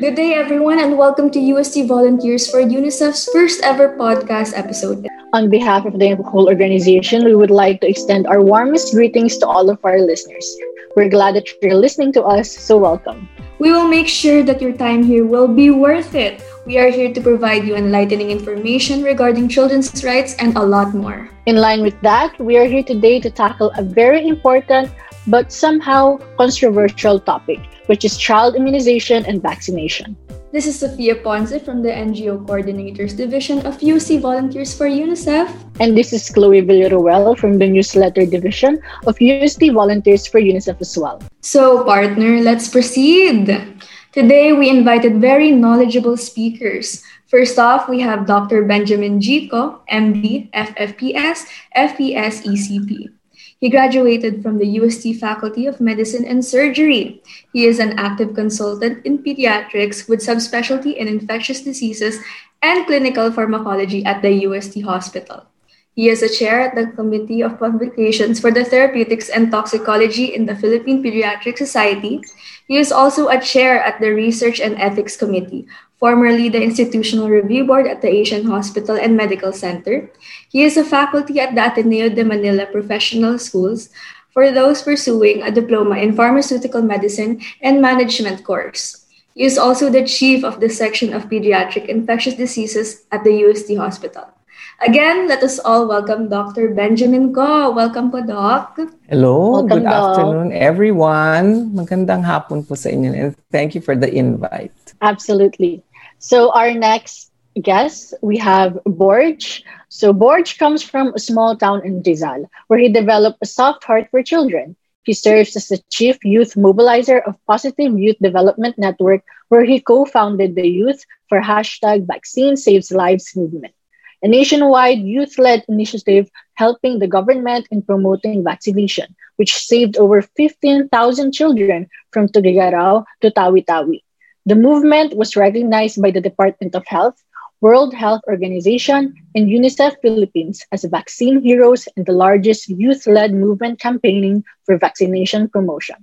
Good day, everyone, and welcome to UST Volunteers for UNICEF's first ever podcast episode. On behalf of the whole organization, we would like to extend our warmest greetings to all of our listeners. We're glad that you're listening to us, so welcome. We will make sure that your time here will be worth it. We are here to provide you enlightening information regarding children's rights and a lot more. In line with that, we are here today to tackle a very important but somehow controversial topic, which is child immunization and vaccination. This is Sofia Ponce from the NGO Coordinators Division of UST Volunteers for UNICEF. And this is Chloe Villaruel from the Newsletter Division of UST Volunteers for UNICEF as well. So, partner, let's proceed. Today, we invited very knowledgeable speakers. First off, we have Dr. Benjamin G. Co, MD, FFPS, FPS ECP. He graduated from the UST Faculty of Medicine and Surgery. He is an active consultant in pediatrics with subspecialty in infectious diseases and clinical pharmacology at the UST Hospital. He is a chair at the Committee of Publications for the Therapeutics and Toxicology in the Philippine Pediatric Society. He is also a chair at the Research and Ethics Committee, formerly the Institutional Review Board at the Asian Hospital and Medical Center. He is a faculty at the Ateneo de Manila Professional Schools for those pursuing a diploma in pharmaceutical medicine and management course. He is also the chief of the section of pediatric infectious diseases at the UST Hospital. Again, let us all welcome Dr. Benjamin Co. Welcome po, Doc. Hello, Welcome, good Doc. afternoon everyone. Magandang hapon po sa inyo and thank you for the invite. Absolutely. So, our next guest, we have Borja. So, Borja comes from a small town in Rizal, where he developed a soft heart for children. He serves as the chief youth mobilizer of Positive Youth Development Network, where he co founded the Youth for Hashtag Vaccine Saves Lives movement, a nationwide youth led initiative helping the government in promoting vaccination, which saved over 15,000 children from Tuguegarao to Tawi-Tawi. The movement was recognized by the Department of Health, World Health Organization, and UNICEF Philippines as vaccine heroes and the largest youth led movement campaigning for vaccination promotion.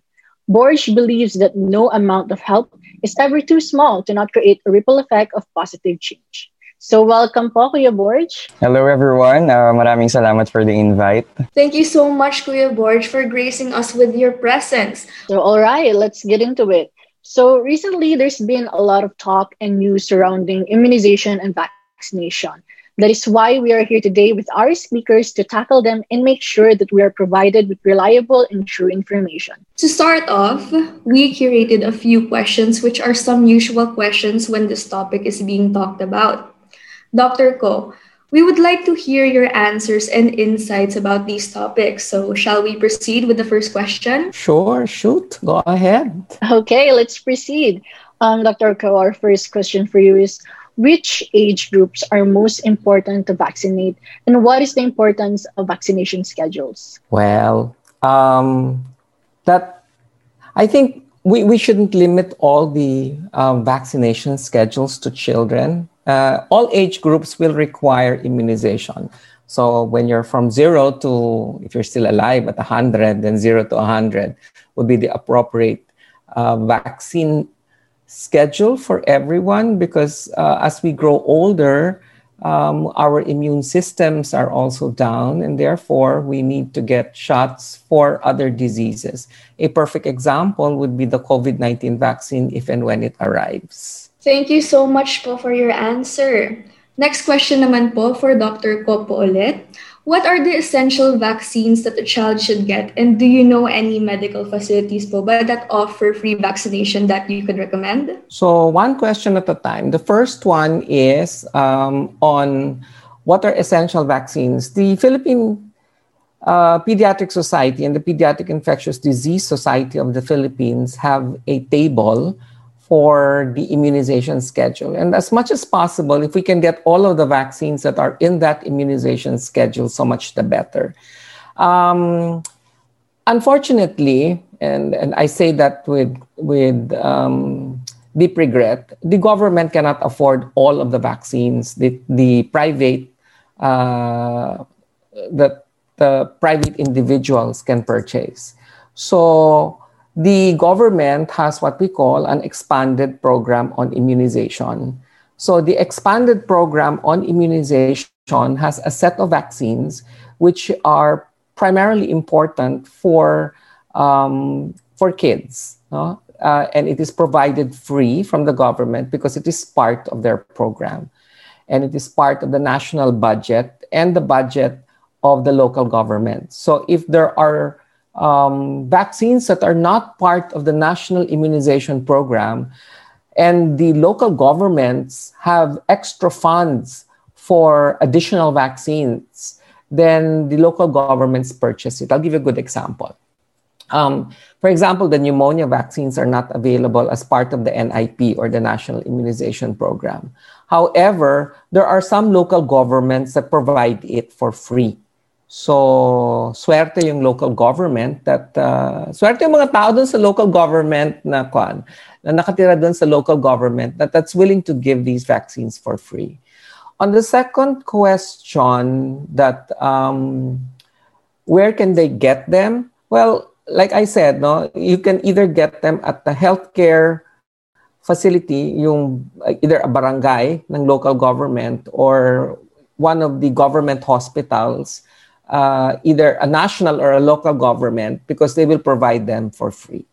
Borja believes that no amount of help is ever too small to not create a ripple effect of positive change. So welcome po, Kuya Borja. Hello everyone. Uh, maraming salamat for the invite. Thank you so much, Kuya Borja, for gracing us with your presence. So, all right, let's get into it. So, recently there's been a lot of talk and news surrounding immunization and vaccination. That is why we are here today with our speakers to tackle them and make sure that we are provided with reliable and true information. To start off, we curated a few questions, which are some usual questions when this topic is being talked about. Dr. Co, we would like to hear your answers and insights about these topics. So, shall we proceed with the first question? Sure, shoot, go ahead. Okay, let's proceed. Um, Dr. Co, our first question for you is Which age groups are most important to vaccinate, and what is the importance of vaccination schedules? Well, um, that I think we, we shouldn't limit all the um, vaccination schedules to children. Uh, all age groups will require immunization. So when you're from zero to, if you're still alive at 100, then zero to 100 would be the appropriate uh, vaccine schedule for everyone because uh, as we grow older, um, our immune systems are also down, and therefore we need to get shots for other diseases. A perfect example would be the COVID 19 vaccine if and when it arrives. Thank you so much po for your answer. Next question naman po for Dr. Co po ulit. What are the essential vaccines that a child should get? And do you know any medical facilities po ba that offer free vaccination that you could recommend? So, one question at a time. The first one is um, on what are essential vaccines. The Philippine uh, Pediatric Society and the Pediatric Infectious Disease Society of the Philippines have a table for the immunization schedule. And as much as possible, if we can get all of the vaccines that are in that immunization schedule, so much the better. Um, unfortunately, and, and I say that with, with um, deep regret, the government cannot afford all of the vaccines. The, the private, uh, that the private individuals can purchase. So the government has what we call an expanded program on immunization. So the expanded program on immunization has a set of vaccines which are primarily important for um, for kids, no? uh, and it is provided free from the government because it is part of their program, and it is part of the national budget and the budget of the local government. So if there are um, vaccines that are not part of the national immunization program, and the local governments have extra funds for additional vaccines, then the local governments purchase it. I'll give you a good example. Um, for example, the pneumonia vaccines are not available as part of the NIP or the National Immunization Program. However, there are some local governments that provide it for free. So, swerte yung local government that, uh, swerte yung mga tao dun sa local government na kwan, na nakatira dun sa local government that that's willing to give these vaccines for free. On the second question that um, where can they get them? Well, like I said, no, you can either get them at the healthcare facility, yung either a barangay ng local government or one of the government hospitals uh, either a national or a local government because they will provide them for free.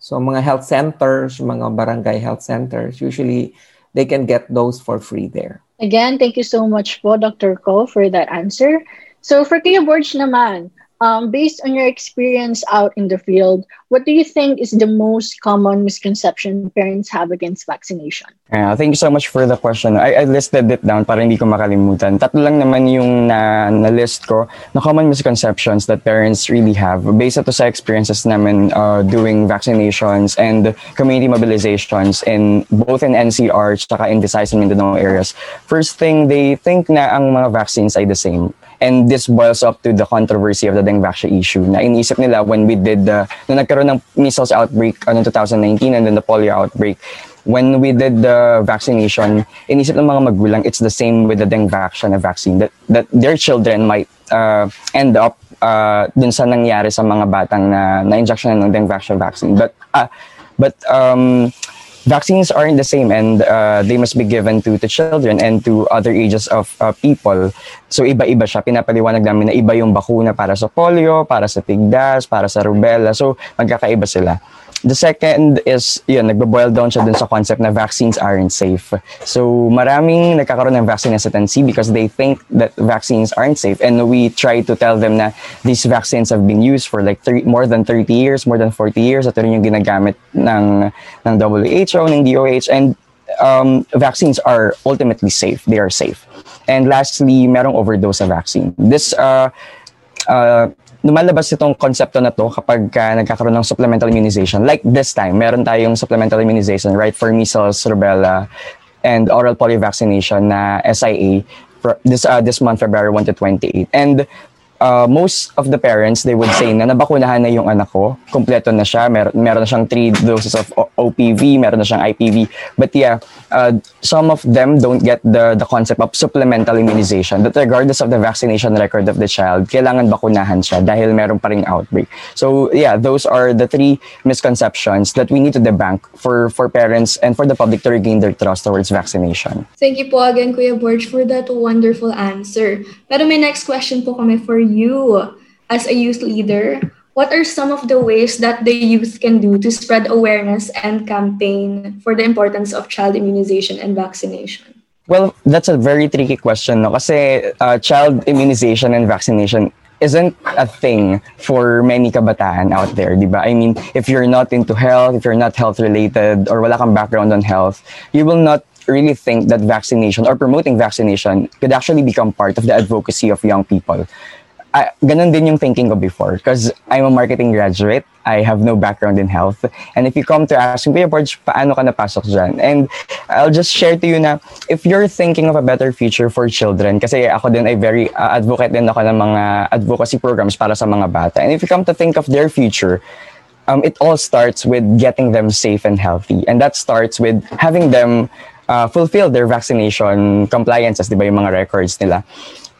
So mga health centers, mga barangay health centers, usually they can get those for free there. Again, thank you so much po, Dr. Ko, for that answer. So for Kuya Borge naman, um, based on your experience out in the field, what do you think is the most common misconception parents have against vaccination? Yeah, thank you so much for the question. I, I listed it down para hindi ko makalimutan. Tatlo lang naman yung na, na list ko na common misconceptions that parents really have based ito sa experiences namin uh, doing vaccinations and community mobilizations in both in NCR at in Visayas and Mindanao areas. First thing, they think na ang mga vaccines ay the same. And this boils up to the controversy of the Dengvaxia issue na inisip nila when we did the, na nagkaroon ng measles outbreak uh, 2019 and then the polio outbreak, when we did the vaccination, inisip ng mga magulang, it's the same with the Dengvaxia vaccine, vaccine that, that their children might uh, end up uh, dun sa nangyari sa mga batang na na-injection ng Dengvaxia vaccine vaccine. But, uh, but um, vaccines aren't the same and uh, they must be given to, to children and to other ages of uh, people. So iba-iba siya. Pinapaliwanag namin na iba yung bakuna para sa polio, para sa tigdas, para sa rubella. So magkakaiba sila. The second is, yun, nagbo-boil down siya dun sa concept na vaccines aren't safe. So, maraming nagkakaroon ng vaccine hesitancy because they think that vaccines aren't safe. And we try to tell them na these vaccines have been used for like 30, more than 30 years, more than 40 years. Ito rin yung ginagamit ng, ng WHO, ng DOH. And um, vaccines are ultimately safe. They are safe. And lastly, merong overdose sa vaccine. This uh, uh, lumalabas itong konsepto na to kapag uh, nagkakaroon ng supplemental immunization. Like this time, meron tayong supplemental immunization, right, for measles, rubella, and oral polio vaccination na SIA for this uh, this month February 1 to 28. And uh, most of the parents, they would say na nabakunahan na yung anak ko, kompleto na siya, mer meron na siyang three doses of OPV, meron na siyang IPV. But yeah, uh, some of them don't get the, the concept of supplemental immunization. That regardless of the vaccination record of the child, kailangan bakunahan siya dahil meron pa ring outbreak. So yeah, those are the three misconceptions that we need to debunk for, for parents and for the public to regain their trust towards vaccination. Thank you po again, Kuya Borja, for that wonderful answer. Pero may next question po kami for you as a youth leader, what are some of the ways that the youth can do to spread awareness and campaign for the importance of child immunization and vaccination? Well, that's a very tricky question, no? Kasi uh, child immunization and vaccination isn't a thing for many kabataan out there, di ba? I mean, if you're not into health, if you're not health related, or wala kang background on health, you will not really think that vaccination or promoting vaccination could actually become part of the advocacy of young people. Uh, ganun din yung thinking ko before because I'm a marketing graduate. I have no background in health. And if you come to ask me, Kuya paano ka napasok dyan? And I'll just share to you na if you're thinking of a better future for children, kasi ako din ay very uh, advocate din ako ng mga advocacy programs para sa mga bata. And if you come to think of their future, um, it all starts with getting them safe and healthy. And that starts with having them uh, fulfill their vaccination compliances, di ba, yung mga records nila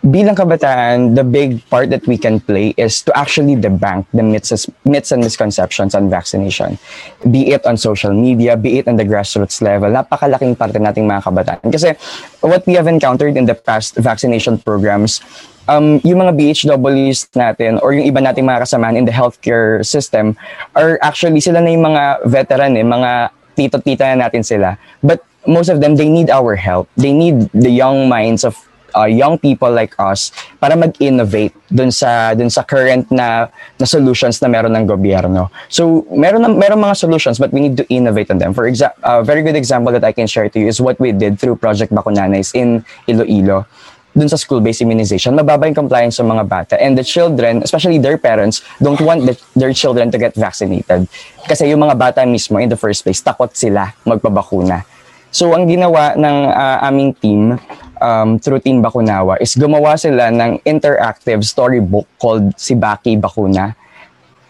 bilang kabataan, the big part that we can play is to actually debunk the myths, myths and misconceptions on vaccination. Be it on social media, be it on the grassroots level, napakalaking parte nating mga kabataan. Kasi what we have encountered in the past vaccination programs, um, yung mga BHWs natin or yung iba nating mga kasamaan in the healthcare system are actually, sila na yung mga veteran eh, mga tito-tita na natin sila. But most of them, they need our help. They need the young minds of uh, young people like us para mag-innovate dun sa dun sa current na na solutions na meron ng gobyerno. So meron na, meron mga solutions but we need to innovate on them. For example, a very good example that I can share to you is what we did through Project Bakunanes in Iloilo dun sa school-based immunization, mababa yung compliance ng mga bata. And the children, especially their parents, don't want the, their children to get vaccinated. Kasi yung mga bata mismo, in the first place, takot sila magpabakuna. So, ang ginawa ng uh, aming team, um, through Team Bakunawa is gumawa sila ng interactive storybook called Si Baki Bakuna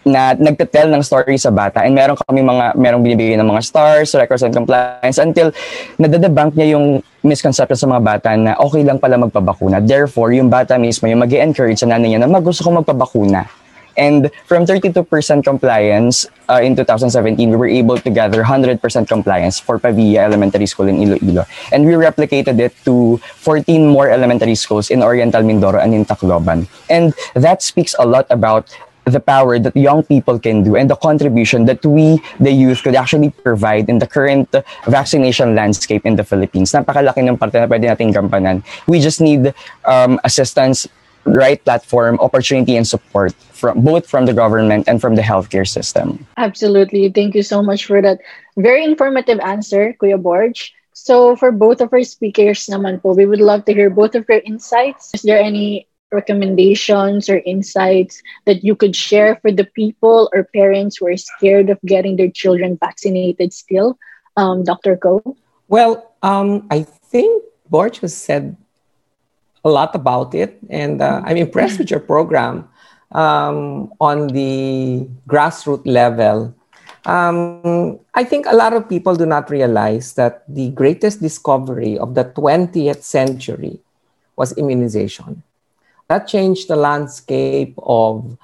na nagtetel ng story sa bata and meron kami mga merong binibigay ng mga stars, records and compliance until nadadebunk niya yung misconception sa mga bata na okay lang pala magpabakuna. Therefore, yung bata mismo yung mag encourage sa nanay niya na mag gusto ko magpabakuna. And from 32% compliance uh, in 2017, we were able to gather 100% compliance for Pavia Elementary School in Iloilo. And we replicated it to 14 more elementary schools in Oriental Mindoro and in Tacloban. And that speaks a lot about the power that young people can do and the contribution that we, the youth, could actually provide in the current vaccination landscape in the Philippines. Napakalaki ng parte na pwede nating gampanan. We just need um, assistance right platform, opportunity, and support from both from the government and from the healthcare system. Absolutely. Thank you so much for that very informative answer, Kuya Borja. So for both of our speakers naman po, we would love to hear both of your insights. Is there any recommendations or insights that you could share for the people or parents who are scared of getting their children vaccinated still? Um, Dr. Co? Well, um, I think Borja has said a lot about it, and uh, I'm impressed with your program um, on the grassroots level. Um, I think a lot of people do not realize that the greatest discovery of the 20th century was immunization. That changed the landscape of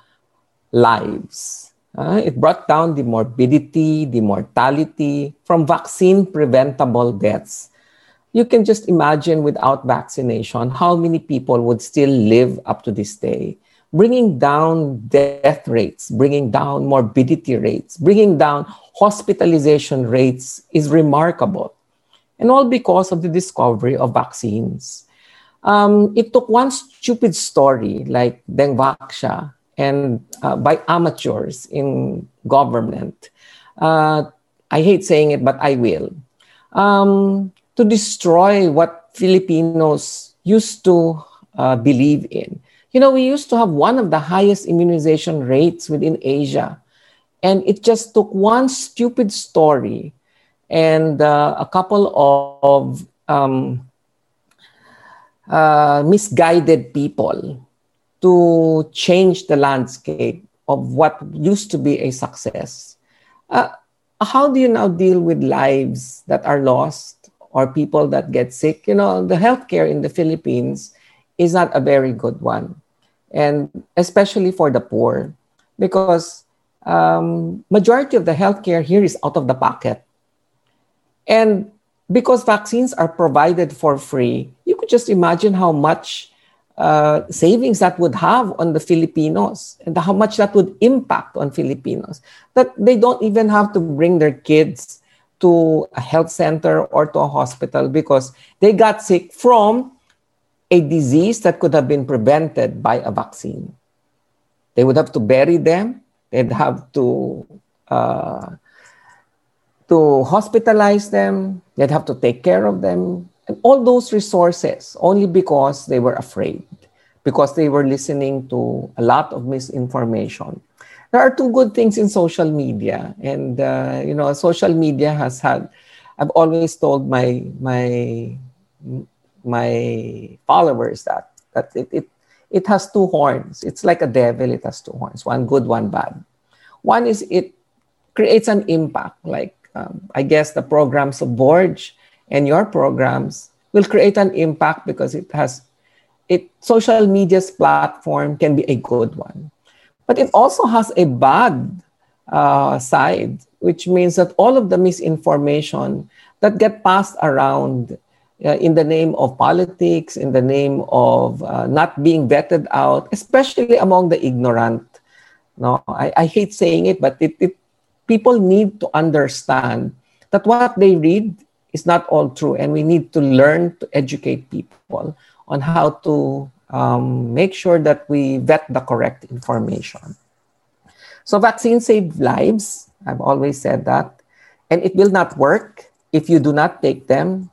lives. Uh, it brought down the morbidity, the mortality from vaccine preventable deaths you can just imagine without vaccination how many people would still live up to this day. Bringing down death rates bringing down morbidity rates bringing down hospitalization rates is remarkable. And all because of the discovery of vaccines. Um, it took one stupid story like Dengvaxia and uh, by amateurs in government. Uh, i hate saying it but i will. Um, to destroy what Filipinos used to uh, believe in. You know, we used to have one of the highest immunization rates within Asia. And it just took one stupid story and uh, a couple of um, uh, misguided people to change the landscape of what used to be a success. Uh, how do you now deal with lives that are lost or people that get sick, you know, the healthcare in the Philippines is not a very good one. And especially for the poor, because um, majority of the healthcare here is out of the pocket. And because vaccines are provided for free, you could just imagine how much uh, savings that would have on the Filipinos and how much that would impact on Filipinos. That they don't even have to bring their kids to a health center or to a hospital because they got sick from a disease that could have been prevented by a vaccine. They would have to bury them. They'd have to uh, to hospitalize them. They'd have to take care of them, and all those resources only because they were afraid, because they were listening to a lot of misinformation there are two good things in social media. And uh, you know social media has had i've always told my my my followers that that it, it it has two horns. It's like a devil it has two horns one good one bad. One is it creates an impact like um, i guess the programs of Borja and your programs will create an impact because it has it social media's platform can be a good one. But it also has a bad uh, side, which means that all of the misinformation that get passed around uh, in the name of politics, in the name of uh, not being vetted out, especially among the ignorant. No, I, I hate saying it, but it, it, people need to understand that what they read is not all true, and we need to learn to educate people on how to um, make sure that we vet the correct information. So, vaccines save lives. I've always said that. And it will not work if you do not take them.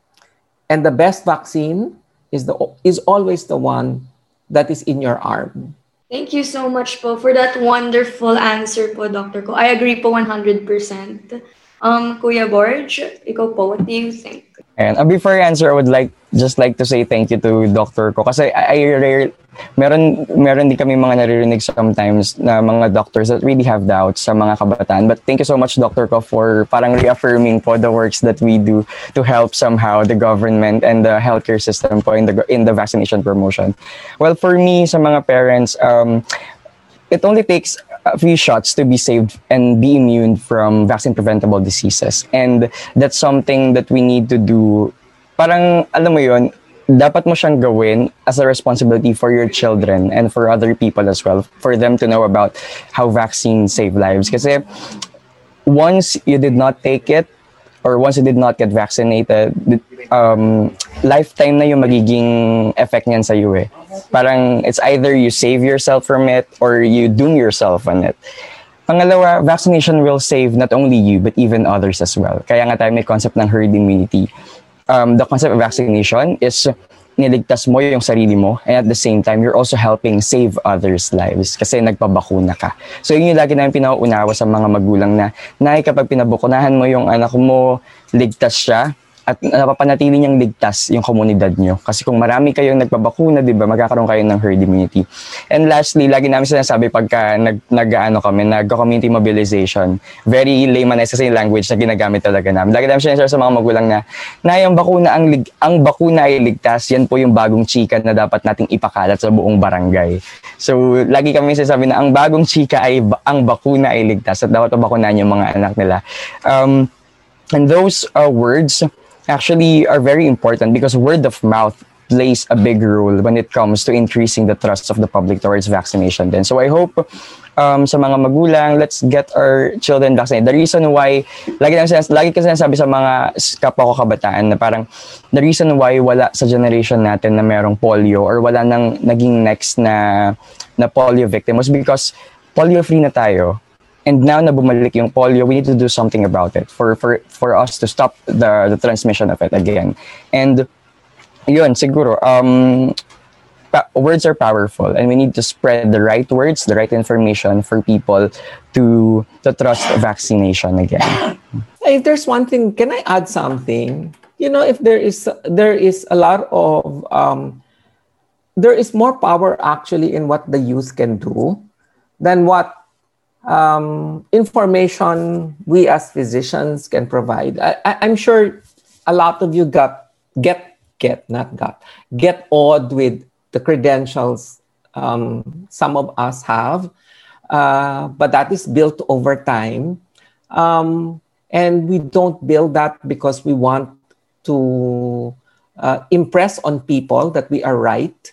And the best vaccine is, the, is always the one that is in your arm. Thank you so much po for that wonderful answer po, Dr. Co. I agree po 100%. Um, Kuya Borge, ikaw po, what do you think? And uh, before I answer, I would like just like to say thank you to Dr. Ko kasi I, I rare, meron meron din kami mga naririnig sometimes na mga doctors that really have doubts sa mga kabataan. But thank you so much Dr. Ko for parang reaffirming po the works that we do to help somehow the government and the healthcare system po in the in the vaccination promotion. Well, for me sa mga parents um it only takes a few shots to be saved and be immune from vaccine preventable diseases. And that's something that we need to do. Parang, alam mo yon dapat mo siyang gawin as a responsibility for your children and for other people as well, for them to know about how vaccines save lives. Kasi once you did not take it, or once you did not get vaccinated, um, lifetime na yung magiging effect niyan sa iyo eh. Parang it's either you save yourself from it or you doom yourself on it. Pangalawa, vaccination will save not only you but even others as well. Kaya nga tayo may concept ng herd immunity. Um, the concept of vaccination is niligtas mo yung sarili mo and at the same time, you're also helping save others' lives kasi nagpabakuna ka. So yun yung lagi namin pinauunawa sa mga magulang na, Nay, kapag pinabukunahan mo yung anak mo, ligtas siya, at napapanatili niyang ligtas yung komunidad nyo. Kasi kung marami kayong nagpabakuna, di ba, magkakaroon kayo ng herd immunity. And lastly, lagi namin sinasabi pagka nag, nag ano kami, nag-community mobilization, very laymanized kasi yung language na ginagamit talaga namin. Lagi namin sinasabi sa mga magulang na, na yung bakuna, ang, lig, ang bakuna ay ligtas, yan po yung bagong chika na dapat nating ipakalat sa buong barangay. So, lagi kami sinasabi na ang bagong chika ay, ang bakuna ay ligtas at dapat pabakunan yung mga anak nila. Um, and those uh, words actually are very important because word of mouth plays a big role when it comes to increasing the trust of the public towards vaccination then. So I hope um, sa mga magulang, let's get our children vaccinated. The reason why, lagi, lang lagi kasi sinasabi sa mga kapwa ko kabataan na parang the reason why wala sa generation natin na merong polio or wala nang naging next na, na polio victim was because polio-free na tayo and now na bumalik yung polio, we need to do something about it for for for us to stop the the transmission of it again. And yun, siguro, um, pa- words are powerful and we need to spread the right words, the right information for people to to trust vaccination again. If there's one thing, can I add something? You know, if there is there is a lot of um, there is more power actually in what the youth can do than what um, information we as physicians can provide. I, am sure a lot of you got get get not got get awed with the credentials um, some of us have, uh, but that is built over time, um, and we don't build that because we want to uh, impress on people that we are right,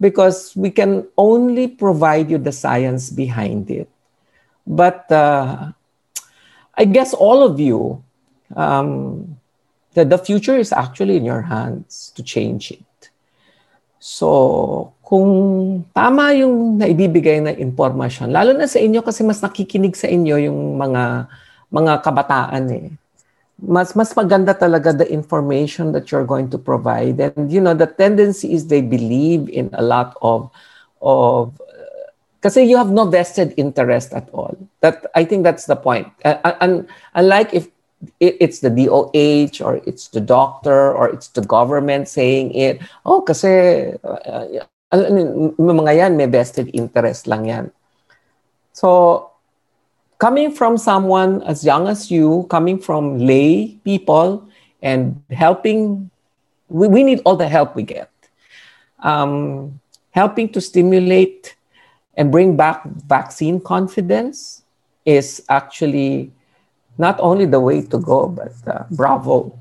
because we can only provide you the science behind it but uh, I guess all of you, um, the, the future is actually in your hands to change it. So, kung tama yung naibibigay na impormasyon, lalo na sa inyo kasi mas nakikinig sa inyo yung mga mga kabataan eh. Mas mas maganda talaga the information that you're going to provide. And you know, the tendency is they believe in a lot of of Kasi you have no vested interest at all. That I think that's the point. Uh, and unlike if it's the DOH or it's the doctor or it's the government saying it, oh, kasi uh, mga yan, may vested interest lang yan. So, coming from someone as young as you, coming from lay people and helping, we, we need all the help we get. um, helping to stimulate and bring back vaccine confidence is actually not only the way to go, but uh, bravo.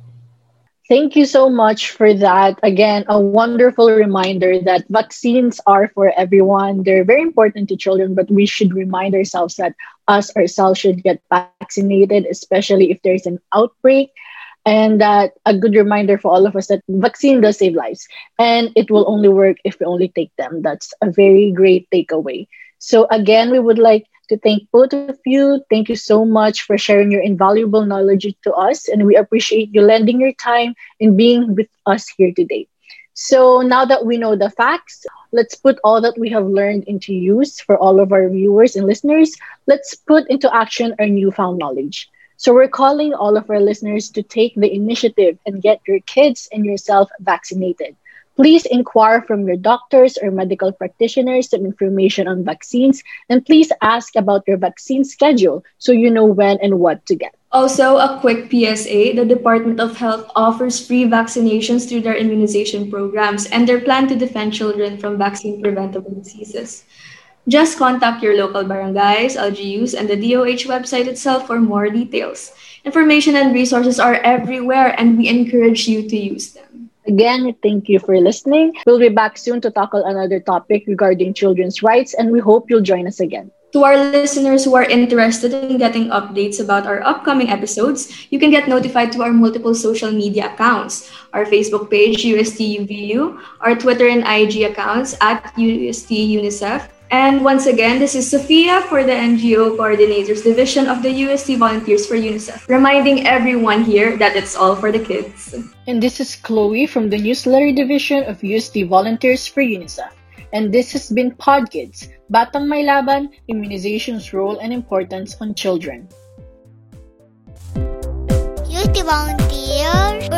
Thank you so much for that. Again, a wonderful reminder that vaccines are for everyone. They're very important to children, but we should remind ourselves that us ourselves should get vaccinated, especially if there's an outbreak. And that a good reminder for all of us that vaccine does save lives and it will only work if we only take them. That's a very great takeaway. So again, we would like to thank both of you. Thank you so much for sharing your invaluable knowledge to us, and we appreciate you lending your time and being with us here today. So now that we know the facts, let's put all that we have learned into use for all of our viewers and listeners. Let's put into action our newfound knowledge. So we're calling all of our listeners to take the initiative and get your kids and yourself vaccinated. Please inquire from your doctors or medical practitioners some information on vaccines, and please ask about your vaccine schedule so you know when and what to get. Also, a quick PSA the Department of Health offers free vaccinations through their immunization programs and their plan to defend children from vaccine preventable diseases. Just contact your local barangays, LGUs, and the DOH website itself for more details. Information and resources are everywhere, and we encourage you to use them. Again, thank you for listening. We'll be back soon to tackle another topic regarding children's rights, and we hope you'll join us again. To our listeners who are interested in getting updates about our upcoming episodes, you can get notified to our multiple social media accounts our Facebook page, USTUVU, our Twitter and IG accounts at UST UNICEF, and once again, this is Sofia for the NGO Coordinators Division of the UST Volunteers for UNICEF, reminding everyone here that it's all for the kids. And this is Chloe from the Newsletter Division of UST Volunteers for UNICEF. And this has been PodKids, Batang May Laban, Immunization's Role and Importance on Children. UST Volunteers